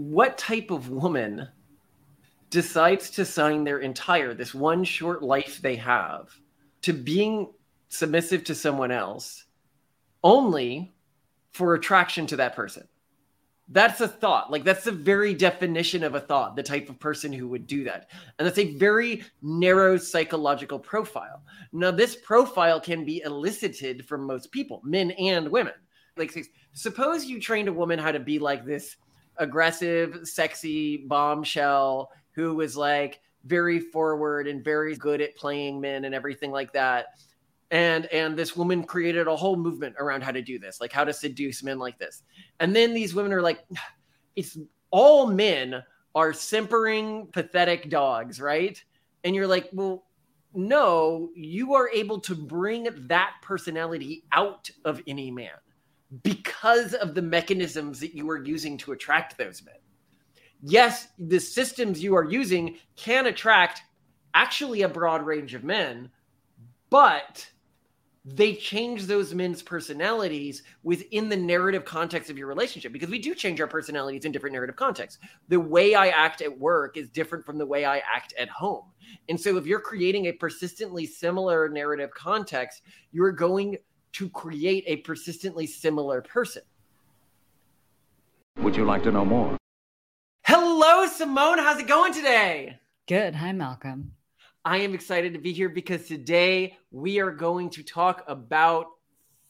what type of woman decides to sign their entire this one short life they have to being submissive to someone else only for attraction to that person? That's a thot. Like that's the very definition of a thot the type of person who would do that. And that's a very narrow psychological profile. Now this profile can be elicited from most people men and women. Like suppose you trained a woman how to be like this aggressive sexy bombshell who was like very forward and very good at playing men and everything like that. And and this woman created a whole movement around how to do this like how to seduce men like this. And then these women are like it's all men are simpering pathetic dogs right? And you're like well no you are able to bring that personality out of any man because of the mechanisms that you are using to attract those men yes the systems you are using can attract actually a broad range of men but they change those men's personalities within the narrative context of your relationship because we do change our personalities in different narrative contexts. The way I act at work is different from the way I act at home. And so if you're creating a persistently similar narrative context, you're going to create a persistently similar person. Would you like to know more? Hello, Simone. How's it going today? Good. Hi, Malcolm. I am excited to be here because today we are going to talk about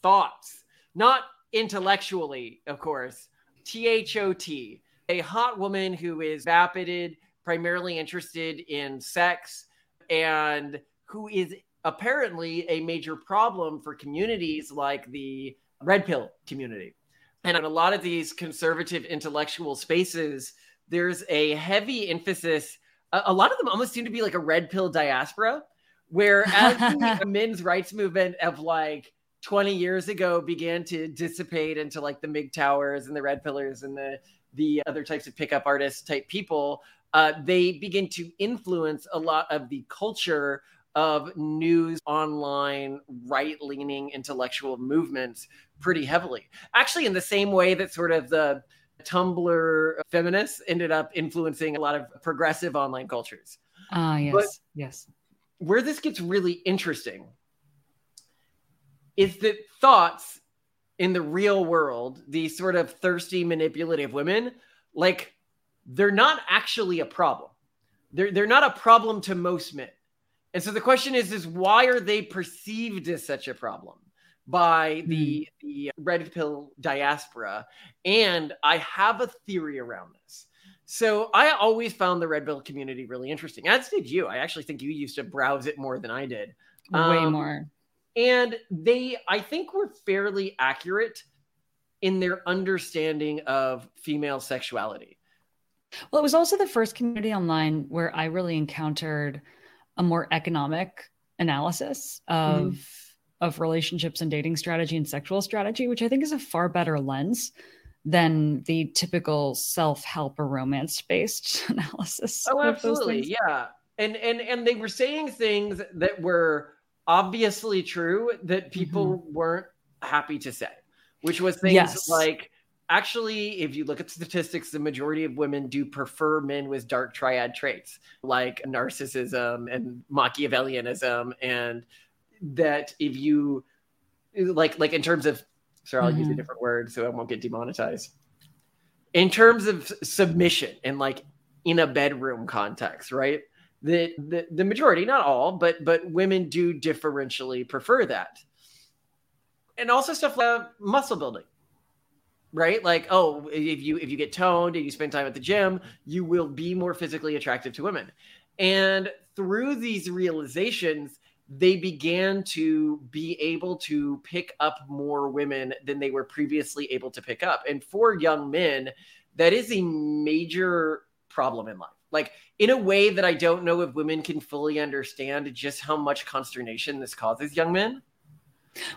thots, not intellectually, of course. T H O T, a hot woman who is vapid, primarily interested in sex, and who is apparently a major problem for communities like the red pill community. And in a lot of these conservative intellectual spaces, there's a heavy emphasis a, lot of them almost seem to be like a red pill diaspora, where as the men's rights movement of like 20 years ago began to dissipate into like the MGTOWers and the red pillers and the the other types of pickup artist type people, uh, they begin to influence a lot of the culture of news online right leaning intellectual movements pretty heavily. Actually, in the same way that sort of the Tumblr feminists ended up influencing a lot of progressive online cultures. Ah, uh, yes. But yes. Where this gets really interesting is that thots in the real world, these sort of thirsty, manipulative women, like they're not actually a problem. They're, they're not a problem to most men. And so the question is, is why are they perceived as such a problem? by the, mm. the red pill diaspora. And I have a theory around this. So I always found the red pill community really interesting, as did you. I actually think you used to browse it more than I did. Way um, more. And they, I think, were fairly accurate in their understanding of female sexuality. Well, it was also the first community online where I really encountered a more economic analysis of. Mm of relationships and dating strategy and sexual strategy, which I think is a far better lens than the typical self-help or romance-based analysis. Oh, absolutely. Yeah. And and and they were saying things that were obviously true that people mm-hmm. weren't happy to say, which was things yes. like actually, if you look at statistics, the majority of women do prefer men with dark triad traits like narcissism and Machiavellianism and that if you like like in terms of sorry i'll mm-hmm. use a mm-hmm. different word so i won't get demonetized in terms of submission and like in a bedroom context right the, the the majority not all but but women do differentially prefer that and also stuff like muscle building right like oh if you if you get toned and you spend time at the gym you will be more physically attractive to women and through these realizations they began to be able to pick up more women than they were previously able to pick up. And for young men, that is a major problem in life. Like, in a way that I don't know if women can fully understand just how much consternation this causes young men.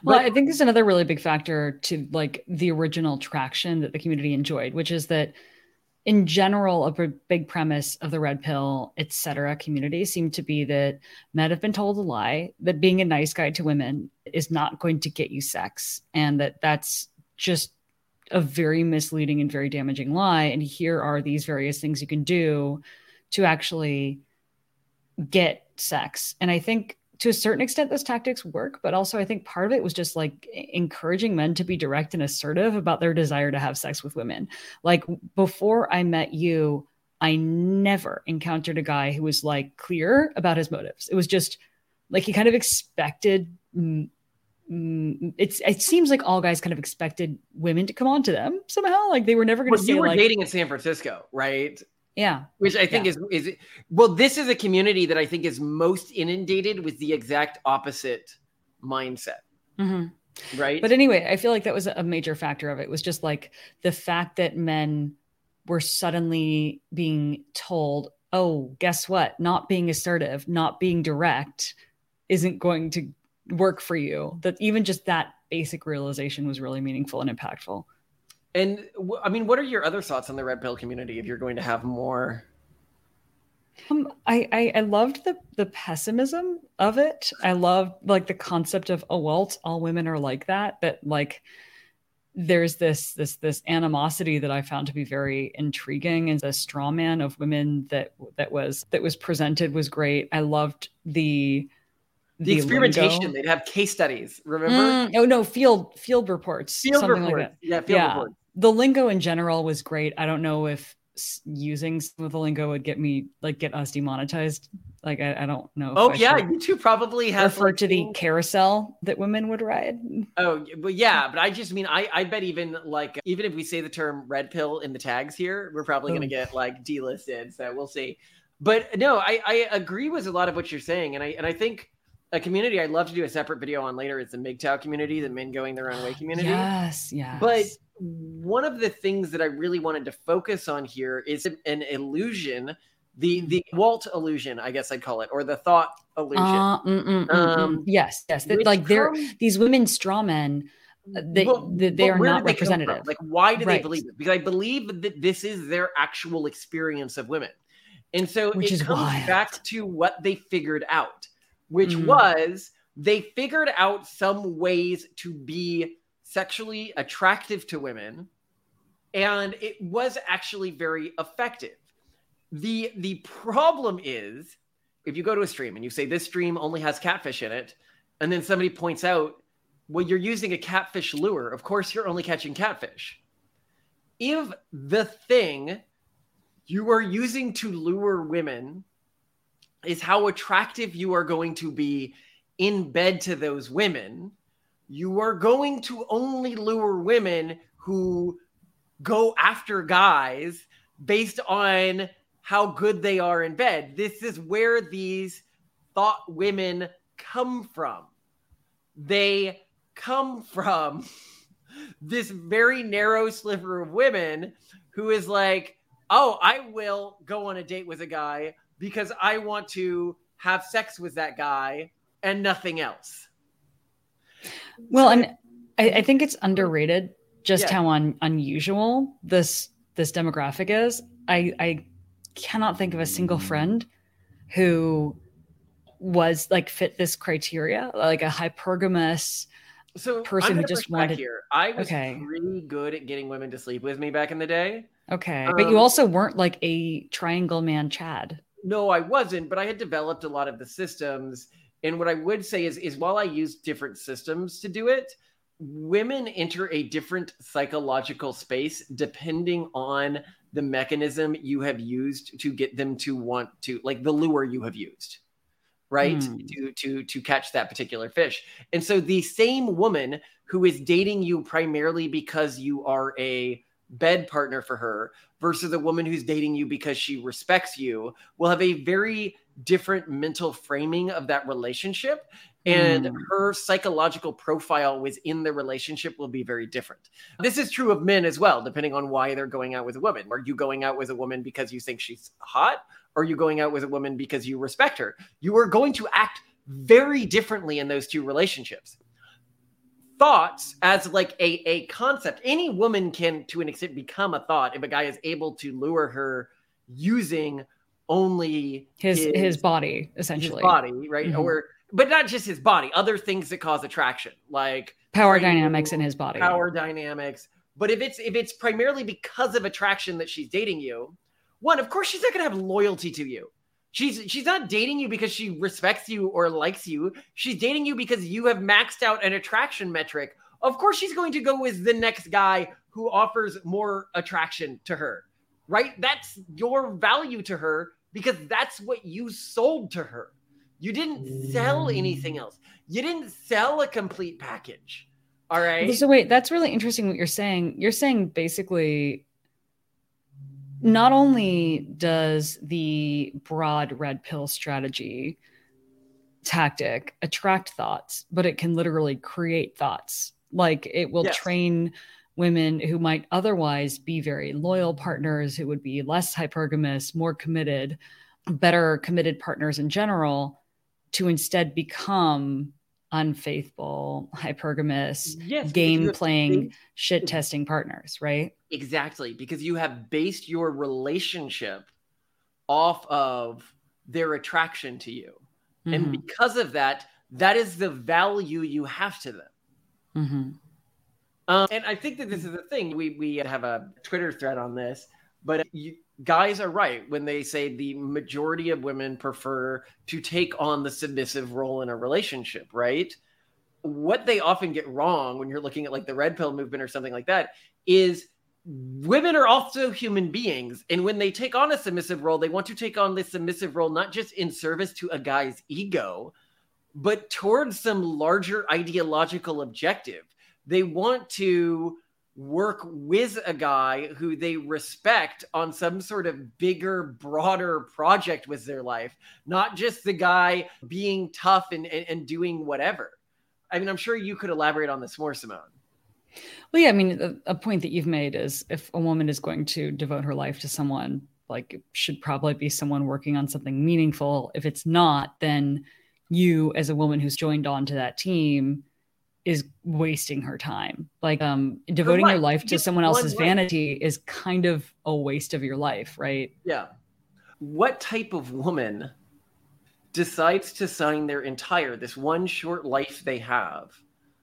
Well, but- I think there's another really big factor to like the original traction that the community enjoyed, which is that in general, a big premise of the red pill, etc. community seemed to be that men have been told a lie that being a nice guy to women is not going to get you sex, and that that's just a very misleading and very damaging lie. And here are these various things you can do to actually get sex. And I think to a certain extent those tactics work but also i think part of it was just like encouraging men to be direct and assertive about their desire to have sex with women. Like before i met you i never encountered a guy who was like clear about his motives. It was just like he kind of expected mm, mm, it's it seems like all guys kind of expected women to come on to them somehow. Like they were never going to well, you were like dating in san francisco right yeah. Which I think Yeah. is is well, this is a community that I think is most inundated with the exact opposite mindset, Mhm. right? But anyway, I feel like that was a major factor of it was just like the fact that men were suddenly being told, "Oh, guess what? Not being assertive, not being direct isn't going to work for you." That even just that basic realization was really meaningful and impactful. And I mean, what are your other thoughts on the red pill community if you're going to have more? Um, I, I I loved the the pessimism of it. I loved like the concept of oh well, all women are like that. That like there's this this this animosity that I found to be very intriguing, and the straw man of women that that was that was presented was great. I loved the The, experimentation, lingo. they'd have case studies, remember? Mm, oh no, field field reports, Field something reports. like that Yeah, field Yeah. reports. The lingo in general was great. I don't know if using some of the lingo would get me like get us demonetized. Like I, I don't know. Oh I yeah, you two probably have refer like, to the carousel that women would ride. Oh, but yeah, but I just mean I I bet even like even if we say the term red pill in the tags here, we're probably going to get like delisted. So we'll see. But no, I I agree with a lot of what you're saying, and I and I think a community I'd love to do a separate video on later is the MGTOW community, the men going their own way community. Yes, yes. But one of the things that I really wanted to focus on here is an illusion, the the Walt illusion, I guess I'd call it, or the thot illusion. Uh, mm, mm, mm, Um, mm. yes, yes. That, like they're these women straw men. uh, They Well, they, they are not they representative. Like, why do they believe it? Because I believe that this is their actual experience of women, and so Which it is comes wild. back to what they figured out, which Mhm. was they figured out some ways to be sexually attractive to women, and it was actually very effective. the The problem is if you go to a stream and you say this stream only has catfish in it, and then somebody points out well, you're using a catfish lure. Of course, you're only catching catfish. If the thing you are using to lure women is how attractive you are going to be in bed to those women, you are going to only lure women who go after guys based on how good they are in bed. This is where these thot women come from. They come from this very narrow sliver of women who is like, oh, I will go on a date with a guy because I want to have sex with that guy and nothing else. Well, and I, I think it's underrated just Yeah. how un, unusual this this demographic is. I I cannot think of a single friend who was like fit this criteria, like a hypergamous. So Person who just wanted- here. I was Okay. really good at getting women to sleep with me back in the day. Okay, but you Um, also weren't like a triangle man, Chad. No, I wasn't, but I had developed a lot of the systems. And what I would say is, is while I use different systems to do it, women enter a different psychological space depending on the mechanism you have used to get them to want to, like the lure you have used, right? Hmm. To to to catch that particular fish. And so the same woman who is dating you primarily because you are a bed partner for her versus a woman who's dating you because she respects you will have a very different mental framing of that relationship and Mm. her psychological profile within the relationship will be very different. This is true of men as well, depending on why they're going out with a woman. Are you going out with a woman because you think she's hot? Or are you going out with a woman because you respect her? You are going to act very differently in those two relationships thots as like a, a concept any woman can to an extent become a thot if a guy is able to lure her using only His his, body essentially. his body right Mhm. or but not just his body other things that cause attraction like Power training, dynamics in his body. power dynamics But if it's if it's primarily because of attraction that she's dating you, one, of course she's not going to have loyalty to you. She's she's not dating you because she respects you or likes you. She's dating you because you have maxed out an attraction metric. Of course she's going to go with the next guy who offers more attraction to her. Right? That's your value to her because that's what you sold to her. You didn't sell mm. anything else. You didn't sell a complete package. All right. So wait, that's really interesting what you're saying. You're saying basically not only does the broad red pill strategy tactic attract thots, but it can literally create thots. Like it will yes. train women who might otherwise be very loyal partners, who would be less hypergamous, more committed, better committed partners in general to instead become unfaithful, hypergamous, yes, game playing, shit testing partners, right? Exactly, because you have based your relationship off of their attraction to you. Mm-hmm. And because of that, that is the value you have to them. Mm-hmm. Um, and I think that this is the thing. We, we have a Twitter thread on this, but you, guys are right when they say the majority of women prefer to take on the submissive role in a relationship, right? What they often get wrong when you're looking at like the red pill movement or something like that is women are also human beings. And when they take on a submissive role, they want to take on this submissive role not just in service to a guy's ego, but towards some larger ideological objective. They want to work with a guy who they respect on some sort of bigger, broader project with their life, not just the guy being tough and, and, and doing whatever. I mean, I'm sure you could elaborate on this more, Simone. Well, yeah, I mean, a, point that you've made is if a woman is going to devote her life to someone, like, it should probably be someone working on something meaningful. If it's not, then you, as a woman who's joined on to that team, is wasting her time. Like um devoting your life to someone else's vanity is kind of a waste of your life, right? Yeah. What type of woman decides to sign their entire this one short life they have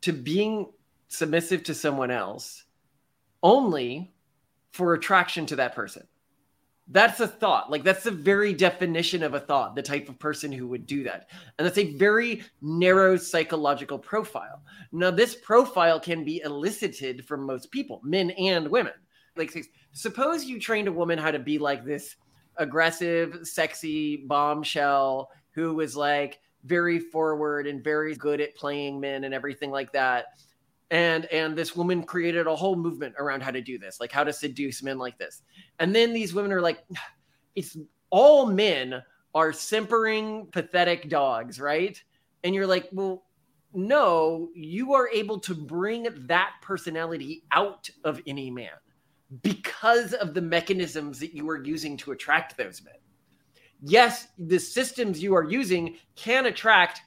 to being submissive to someone else only for attraction to that person? That's a thot. Like that's the very definition of a thot, the type of person who would do that. And that's a very narrow psychological profile. Now, this profile can be elicited from most people, men and women. Like, suppose you trained a woman how to be like this aggressive, sexy bombshell who was like very forward and very good at playing men and everything like that and and this woman created a whole movement around how to do this like how to seduce men like this. And then these women are like it's all men are simpering pathetic dogs right? And you're like well no you are able to bring that personality out of any man because of the mechanisms that you are using to attract those men. Yes the systems you are using can attract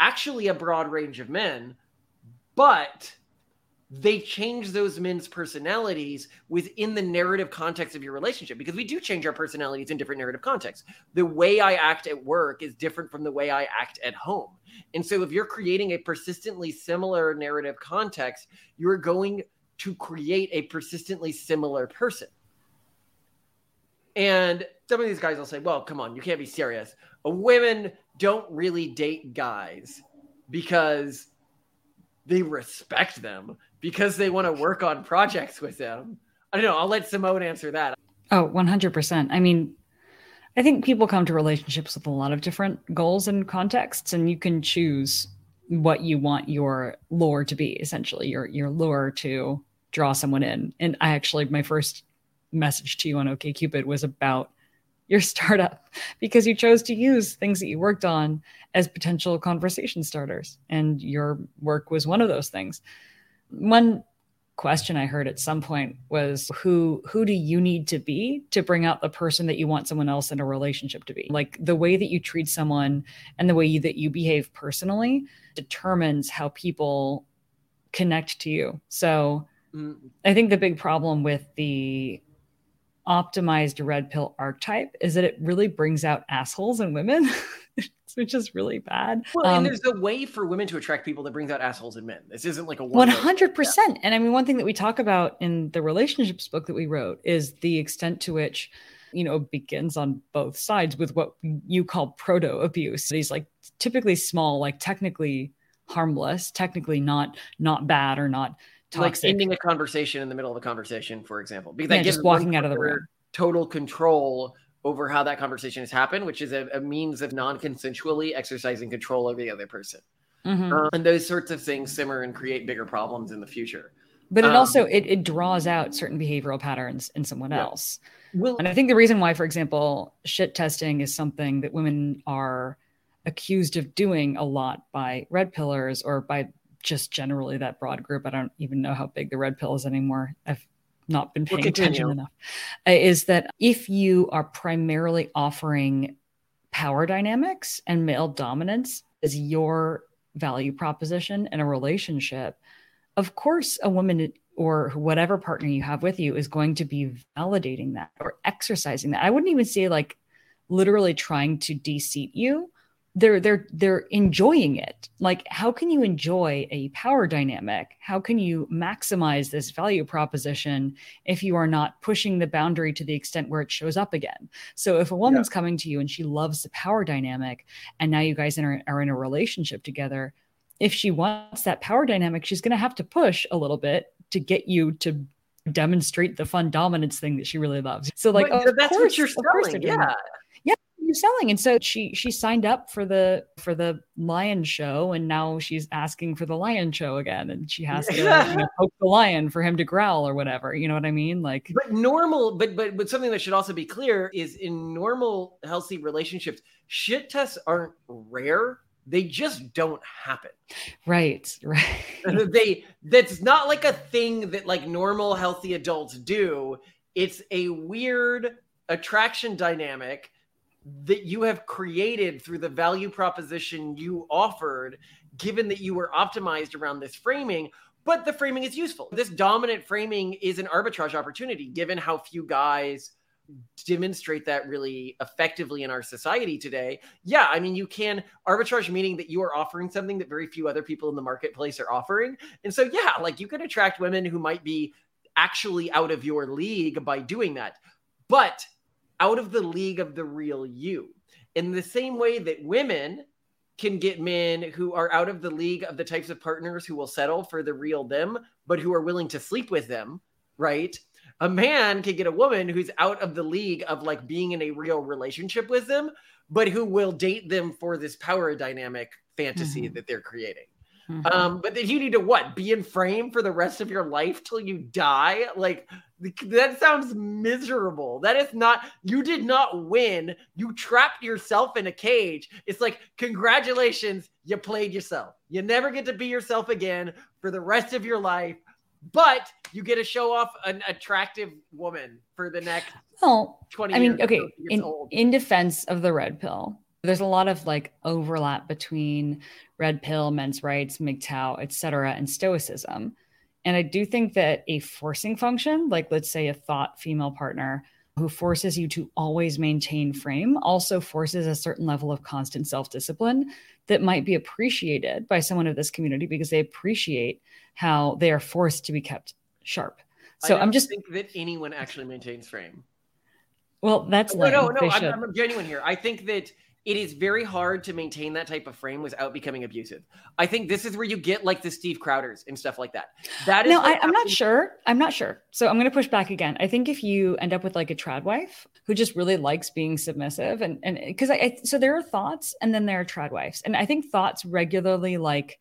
actually a broad range of men but they change those men's personalities within the narrative context of your relationship because we do change our personalities in different narrative contexts. The way I act at work is different from the way I act at home. And so if you're creating a persistently similar narrative context, you're going to create a persistently similar person. And some of these guys will say, well, come on, you can't be serious. Women don't really date guys because they respect them because they want to work on projects with them. I don't know. I'll let Simone answer that. Oh, 100%. I mean, I think people come to relationships with a lot of different goals and contexts, and you can choose what you want your lure to be, essentially, your, your lure to draw someone in. And I actually, my first message to you on OKCupid was about your startup because you chose to use things that you worked on as potential conversation starters. And your work was one of those things. One question I heard at some point was who who do you need to be to bring out the person that you want someone else in a relationship to be? Like the way that you treat someone and the way you, that you behave personally determines how people connect to you. So mm. I think the big problem with the optimized red pill archetype is that it really brings out assholes in women which is really bad. Well, um, and there's a way for women to attract people that brings out assholes in men. This isn't like a one hundred percent. And I mean, one thing that we talk about in the relationships book that we wrote is the extent to which you know begins on both sides with what you call proto abuse. These like typically small, like technically harmless, technically not not bad or not toxic. Like ending a conversation in the middle of a conversation, for example, because that yeah, gives just walking out of the room total control over how that conversation has happened, which is a, a means of non-consensually exercising control over the other person. Mm-hmm. Um, and those sorts of things simmer and create bigger problems in the future. But it um, also it, it draws out certain behavioral patterns in someone yeah. else. Well, and I think the reason why, for example, shit testing is something that women are accused of doing a lot by red pillers or by just generally that broad group. I don't even know how big the red pill is anymore. I've not been paying we'll attention enough. Uh, is that if you are primarily offering power dynamics and male dominance as your value proposition in a relationship, of course, a woman or whatever partner you have with you is going to be validating that or exercising that. I wouldn't even say like literally trying to de-seat you, they're they're they're enjoying it. Like how can you enjoy a power dynamic? How can you maximize this value proposition if you are not pushing the boundary to the extent where it shows up again? So if a woman's yeah. coming to you and she loves the power dynamic and now you guys are, are in a relationship together if she wants that power dynamic she's going to have to push a little bit to get you to demonstrate the fun dominance thing that she really loves. So like but, that's course, what you're selling yeah. that you selling. And so she she signed up for the for the lion show. And now she's asking for the lion show again. And she has to you know, poke the lion for him to growl or whatever. You know what i mean? Like but normal but but but something that should also be clear is in normal healthy relationships shit tests aren't rare. They just don't happen. Right right. They that's not like a thing that like normal healthy adults do. It's a weird attraction dynamic that you have created through the value proposition you offered, given that you were optimized around this framing. But the framing is useful. This dominant framing is an arbitrage opportunity, given how few guys demonstrate that really effectively in our society today. Yeah, I mean, you can arbitrage meaning that you are offering something that very few other people in the marketplace are offering. And so, yeah, like you can attract women who might be actually out of your league by doing that. But out of the league of the real you. In the same way that women can get men who are out of the league of the types of partners who will settle for the real them, but who are willing to sleep with them, right? A man can get a woman who's out of the league of like being in a real relationship with them, but who will date them for this power dynamic fantasy mm-hmm. that they're creating. Mm-hmm. Um, but then you need to what? Be in frame for the rest of your life till you die? Like that sounds miserable. That is not, you did not win. You trapped yourself in a cage. It's like, congratulations, you played yourself. You never get to be yourself again for the rest of your life, but you get to show off an attractive woman for the next well, 20 I mean, okay, in, in defense of the red pill, there's a lot of like overlap between red pill, men's rights, MGTOW, et cetera, and stoicism. And I do think that a forcing function, like let's say a thot female partner who forces you to always maintain frame, also forces a certain level of constant self discipline that might be appreciated by someone of this community because they appreciate how they are forced to be kept sharp. So I'm just think that anyone actually maintains frame. Well, that's no, no, no. I'm, I'm genuine here. I think that it is very hard to maintain that type of frame without becoming abusive. I think this is where you get like the Steve Crowders and stuff like that. That is no, I, am not sure. I'm not sure. So I'm going to push back again. I think if you end up with like a trad wife who just really likes being submissive, and and because I, I so there are thots and then there are trad wives, and I think thots regularly like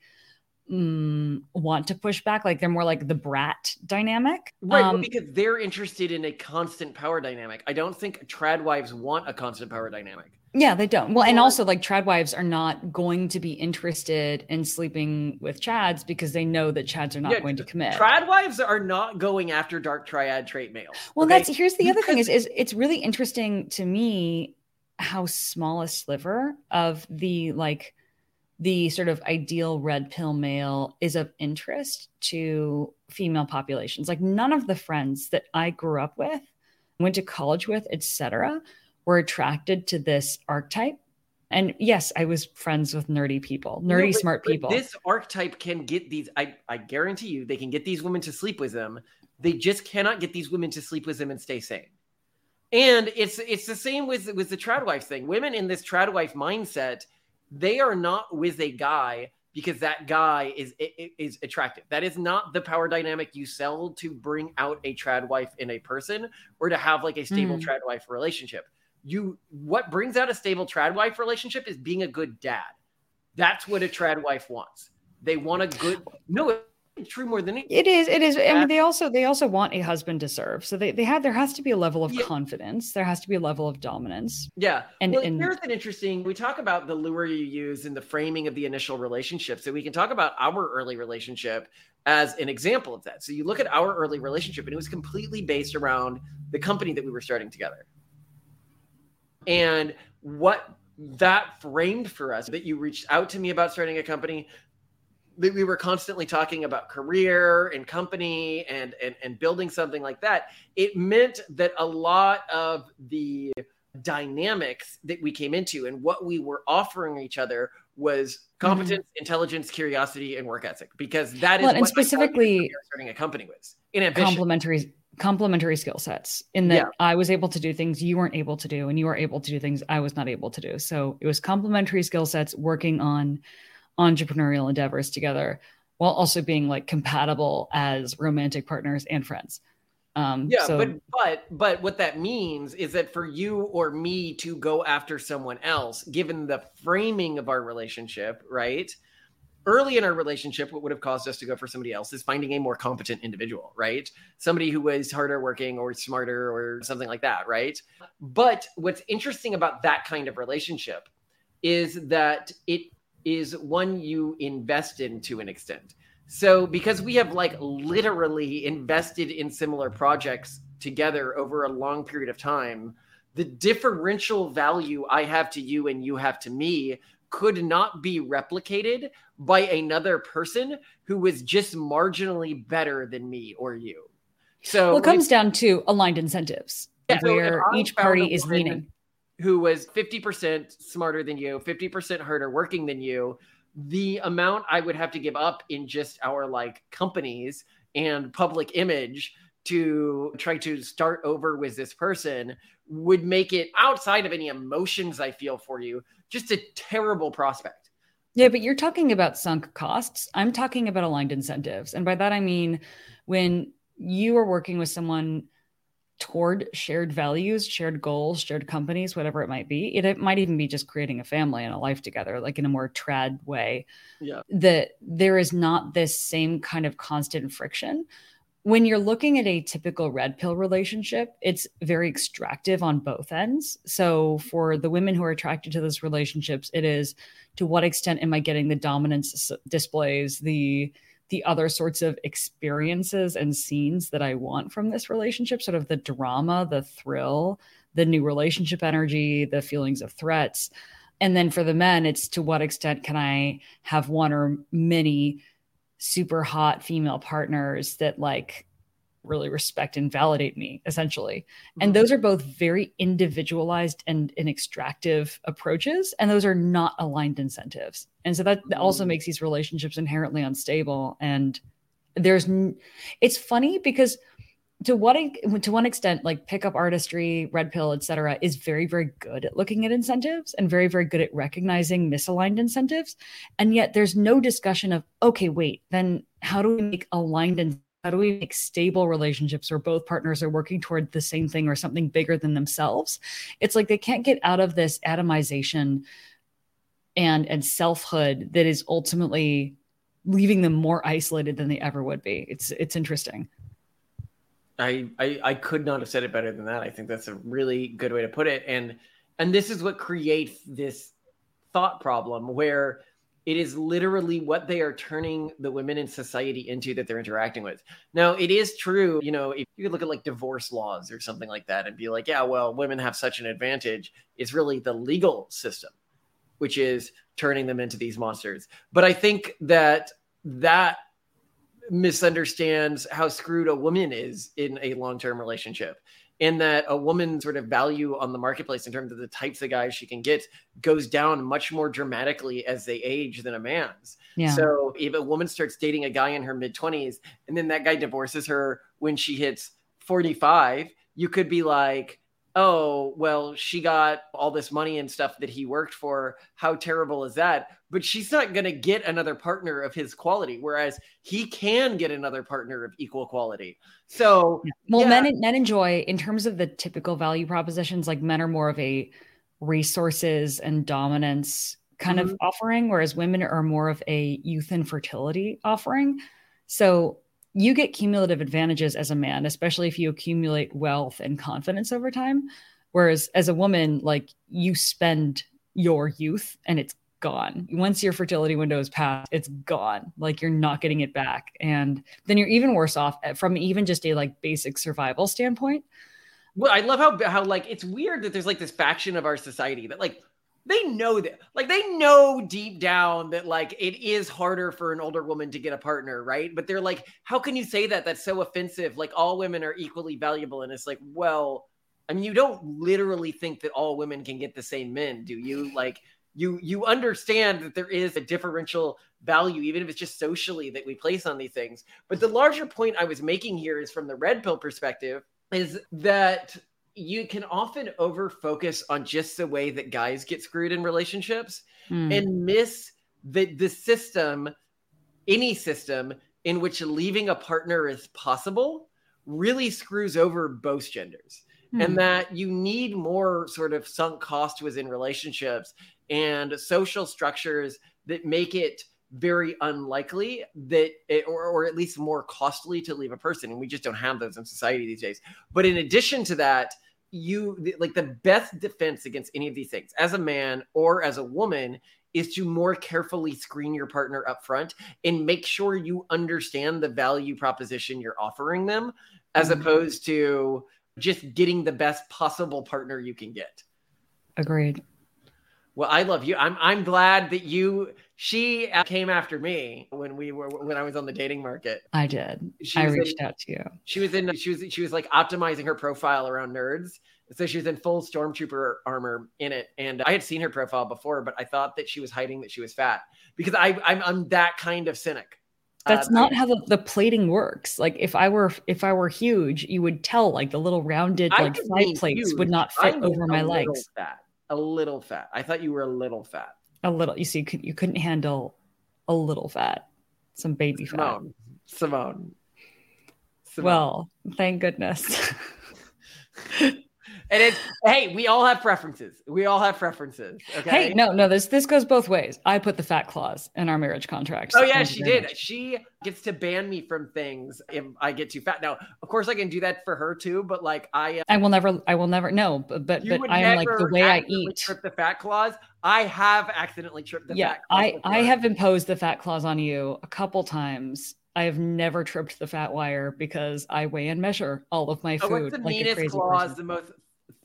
mm, want to push back like they're more like the brat dynamic right um, because they're interested in a constant power dynamic i don't think trad wives want a constant power dynamic yeah, they don't. Well, and also like trad wives are not going to be interested in sleeping with chads because they know that chads are not yeah, going to commit. Trad wives are not going after dark triad trait males. Well, okay? that's here's the other thing is is it's really interesting to me how small a sliver of the like the sort of ideal red pill male is of interest to female populations. Like none of the friends that I grew up with, went to college with, etc were attracted to this archetype And yes, I was friends with nerdy people, nerdy, no, but, smart people. This archetype can get these, I, I guarantee you, they can get these women to sleep with them. They just cannot get these women to sleep with them and stay sane. And it's it's the same with with the trad wife thing. Women in this trad wife mindset, they are not with a guy because that guy is is attractive. That is not the power dynamic you sell to bring out a trad wife in a person or to have like a stable mm. trad wife relationship you what brings out a stable trad wife relationship is being a good dad. That's what a trad wife wants. They want a good no it's true more than it is it is i mean they also they also want a husband to serve. So they, they have there has to be a level of yeah. confidence. There has to be a level of dominance. Yeah. And, well, and here's an interesting we talk about the lure you use in the framing of the initial relationship. So we can talk about our early relationship as an example of that. So you look at our early relationship and it was completely based around the company that we were starting together and what that framed for us that you reached out to me about starting a company that we were constantly talking about career and company and, and and building something like that it meant that a lot of the dynamics that we came into and what we were offering each other was competence, mm-hmm. intelligence, curiosity, and work ethic. Because that is well, and specifically starting a company with in ambition. complementary complementary skill sets in that yeah. I was able to do things you weren't able to do and you were able to do things I was not able to do. So it was complementary skill sets working on entrepreneurial endeavors together while also being like compatible as romantic partners and friends. Um, yeah, so... but but but what that means is that for you or me to go after someone else, given the framing of our relationship, right? Early in our relationship, what would have caused us to go for somebody else is finding a more competent individual, right? Somebody who was harder working or smarter or something like that, right? But what's interesting about that kind of relationship is that it is one you invest in to an extent. So, because we have like literally invested in similar projects together over a long period of time, the differential value I have to you and you have to me could not be replicated by another person who was just marginally better than me or you. So well, it comes down to aligned incentives yeah, where so each party is leaning. Who was 50% smarter than you, 50% harder working than you, the amount I would have to give up in just our like companies and public image to try to start over with this person would make it outside of any emotions I feel for you, just a terrible prospect. Yeah, but you're talking about sunk costs. I'm talking about aligned incentives. And by that, I mean when you are working with someone toward shared values, shared goals, shared companies, whatever it might be. It, it, might even be just creating a family and a life together, like in a more trad way. Yeah. That there is not this same kind of constant friction when you're looking at a typical red pill relationship, it's very extractive on both ends. So for the women who are attracted to those relationships, it is to what extent am I getting the dominance displays, the the other sorts of experiences and scenes that I want from this relationship, sort of the drama, the thrill, the new relationship energy, the feelings of threats. And then for the men, it's to what extent can I have one or many super hot female partners that like really respect and validate me essentially mm-hmm. and those are both very individualized and, and extractive approaches and those are not aligned incentives and so that mm-hmm. also makes these relationships inherently unstable and there's it's funny because to what to one extent like pickup artistry red pill etc is very very good at looking at incentives and very very good at recognizing misaligned incentives. And yet there's no discussion of okay wait then how do we make aligned and how do we make stable relationships where both partners are working toward the same thing or something bigger than themselves? It's like they can't get out of this atomization and and selfhood that is ultimately leaving them more isolated than they ever would be. It's it's interesting I, I I could not have said it better than that. I think that's a really good way to put it. And and this is what creates this thot problem where it is literally what they are turning the women in society into that they're interacting with. Now, it is true, you know, if you look at like divorce laws or something like that and be like, yeah, well, women have such an advantage, it's really the legal system, which is turning them into these monsters. But I think that that misunderstands how screwed a woman is in a long-term relationship in that a woman's sort of value on the marketplace in terms of the types of guys she can get goes down much more dramatically as they age than a man's. Yeah. So if a woman starts dating a guy in her mid 20s and then that guy divorces her when she hits 45, you could be like, oh, well, she got all this money and stuff that he worked for. How terrible is that? But she's not going to get another partner of his quality, whereas he can get another partner of equal quality. So, well, yeah. men men enjoy in terms of the typical value propositions. Like men are more of a resources and dominance kind mm-hmm. of offering, whereas women are more of a youth and fertility offering. So you get cumulative advantages as a man, especially if you accumulate wealth and confidence over time. Whereas as a woman, like you spend your youth and it's gone. Once your fertility window is passed, it's gone. Like you're not getting it back. And then you're even worse off eh, from even just a like basic survival standpoint. Well, I love how how like it's weird that there's like this faction of our society that like they know that like they know deep down that like it is harder for an older woman to get a partner right? But they're like how can you say that? That's so offensive. Like all women are equally valuable. And it's like well i mean you don't literally think that all women can get the same men do you? Like you you understand that there is a differential value even if it's just socially that we place on these things. But the larger point i was making here is from the red pill perspective is that you can often over focus on just the way that guys get screwed in relationships mm. and miss the the system any system in which leaving a partner is possible really screws over both genders mm. and that you need more sort of sunk cost within relationships and social structures that make it very unlikely that it, or, or at least more costly to leave a person and we just don't have those in society these days but in addition to that you like the best defense against any of these things as a man or as a woman is to more carefully screen your partner up front and make sure you understand the value proposition you're offering them as mm-hmm. opposed to just getting the best possible partner you can get. Agreed. Well, I love you. I'm I'm glad that you she came after me when we were when I was on the dating market. I did. She I reached in, out to you. She was in she was she was like optimizing her profile around nerds. So she was in full stormtrooper armor in it, and I had seen her profile before, but I thought that she was hiding that she was fat because I I'm, I'm that kind of cynic. That's uh, not how the, the plating works. Like if I were if I were huge, you would tell like the little rounded like side plates huge. would not fit over my legs. Fat, a little fat. I thought you were a little fat a little. You see, you, could, you couldn't handle a little fat, some baby Simone. fat. Simone. Simone. Well, thank goodness. And it's hey, we all have preferences. We all have preferences. Okay. Hey, no, no, this this goes both ways. I put the fat clause in our marriage contract. Oh yeah, she did. Much. She gets to ban me from things if I get too fat. Now, of course, I can do that for her too. But like I, uh, I will never, I will never. No, but but, but I am like the way I eat. Trip the fat clause. I have accidentally tripped the yeah, fat. I I have imposed the fat clause on you a couple times. I have never tripped the fat wire because I weigh and measure all of my food. Oh, what's the like meanest clause? Person. The most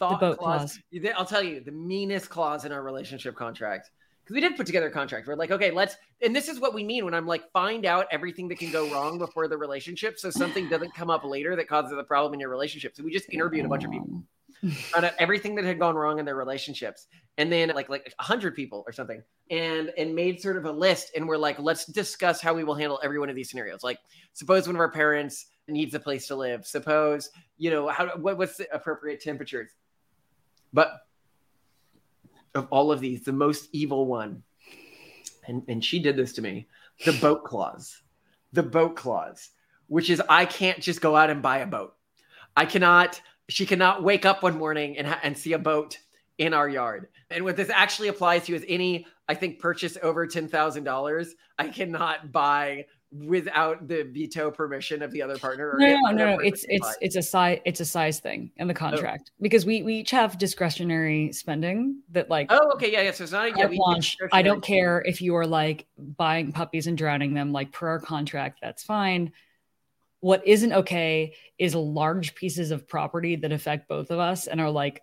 thought clause. clause. I'll tell you the meanest clause in our relationship contract because we did put together a contract. We're like, okay, let's, and this is what we mean when I'm like, find out everything that can go wrong before the relationship, so something doesn't come up later that causes a problem in your relationship. So we just interviewed a bunch of people on everything that had gone wrong in their relationships, and then like like a hundred people or something, and and made sort of a list, and we're like, let's discuss how we will handle every one of these scenarios. Like, suppose one of our parents needs a place to live. Suppose you know how what, what's the appropriate temperatures but of all of these, the most evil one, and, and she did this to me, the boat clause. The boat clause, which is I can't just go out and buy a boat. I cannot, she cannot wake up one morning and, and see a boat in our yard. And what this actually applies to is any, I think, purchase over $10,000, I cannot buy without the veto permission of the other partner no no no, no. it's it's it's a size it's a size thing in the oh. contract oh. because we we each have discretionary spending that like oh okay yeah yeah so it's not yeah, launch i don't care if you are like buying puppies and drowning them like per our contract that's fine what isn't okay is large pieces of property that affect both of us and are like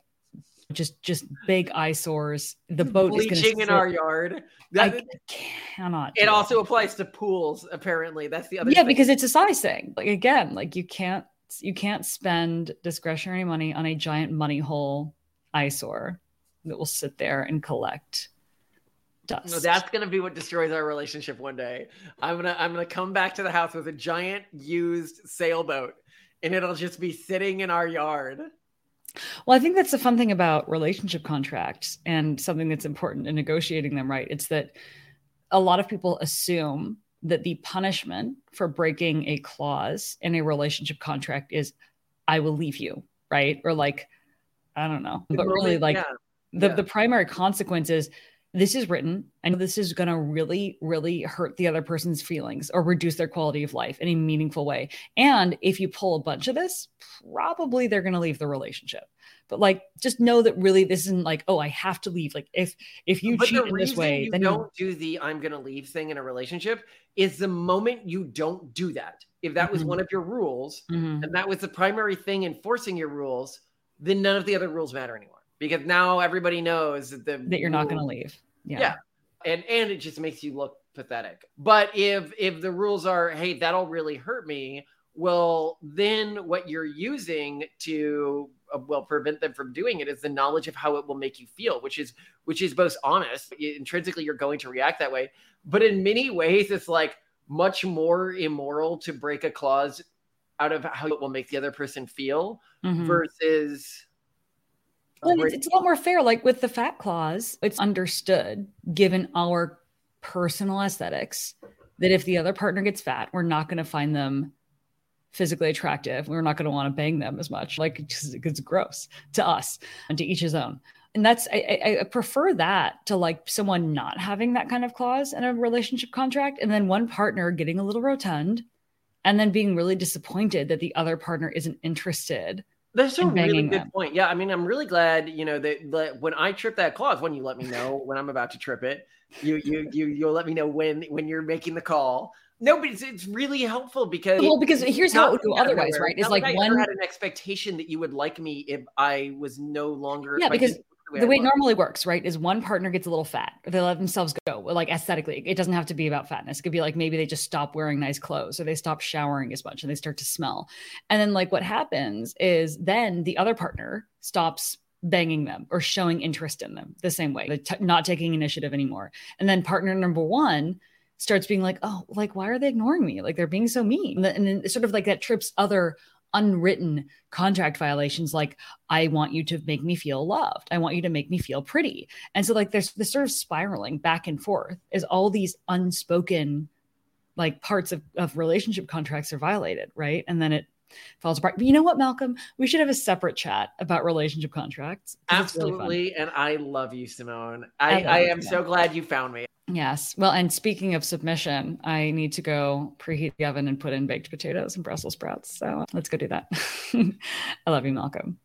just just big eyesores. The boat bleaching is bleaching in our yard. That, I cannot. It also applies to pools. Apparently, that's the other. Yeah, thing. because it's a size thing. Like again, like you can't You can't spend discretionary money on a giant money hole eyesore that will sit there and collect dust. No, that's gonna be what destroys our relationship one day. I'm gonna I'm gonna come back to the house with a giant used sailboat, and it'll just be sitting in our yard. Well, I think that's the fun thing about relationship contracts and something that's important in negotiating them, right? It's that a lot of people assume that the punishment for breaking a clause in a relationship contract is I will leave you, right? Or like, I don't know. But really, like, yeah. the, yeah. the primary consequence is this is written and this is going to really really hurt the other person's feelings or reduce their quality of life in a meaningful way and if you pull a bunch of this probably they're going to leave the relationship but like just know that really this isn't like oh i have to leave like if if you but cheat in this way you then don't do the i'm going to leave thing in a relationship is the moment you don't do that if that was mm-hmm. one of your rules mm-hmm. and that was the primary thing enforcing your rules then none of the other rules matter anymore because now everybody knows that the that you're not going to leave. Yeah. yeah. And and it just makes you look pathetic. But if if the rules are, hey, that'll really hurt me, well, then what you're using to uh, well prevent them from doing it is the knowledge of how it will make you feel, which is which is both honest. Intrinsically, you're going to react that way, but in many ways, it's like much more immoral to break a clause out of how it will make the other person feel mm-hmm. versus well, it's, it's a lot more fair. Like with the fat clause, it's understood given our personal aesthetics that if the other partner gets fat, we're not going to find them physically attractive. We're not going to want to bang them as much. Like it's, it's gross to us and to each his own. And that's I, I prefer that to like someone not having that kind of clause in a relationship contract, and then one partner getting a little rotund, and then being really disappointed that the other partner isn't interested that's a really good them. point. Yeah, I mean, I'm really glad you know that, that when I trip that clause, when you let me know when I'm about to trip it, you you you you'll let me know when when you're making the call. No, but it's, it's really helpful because well, because here's how it would go otherwise, right? It's like I had an expectation that you would like me if I was no longer yeah, because the way, the way it normally works, right, is one partner gets a little fat or they let themselves go, like aesthetically. It doesn't have to be about fatness. It could be like maybe they just stop wearing nice clothes or they stop showering as much and they start to smell. And then, like, what happens is then the other partner stops banging them or showing interest in them the same way, t- not taking initiative anymore. And then partner number one starts being like, oh, like, why are they ignoring me? Like, they're being so mean. And then it's sort of like that trips other unwritten contract violations like i want you to make me feel loved. I want you to make me feel pretty. And so like there's this sort of spiraling back and forth as all these unspoken like parts of, of relationship contracts are violated right? And then it falls apart. But you know what malcolm? We should have a separate chat about relationship contracts absolutely really and i love you simone. I, I, I am so glad you found me Yes. Well, and speaking of submission, I need to go preheat the oven and put in baked potatoes and Brussels sprouts. So let's go do that. I love you, Malcolm.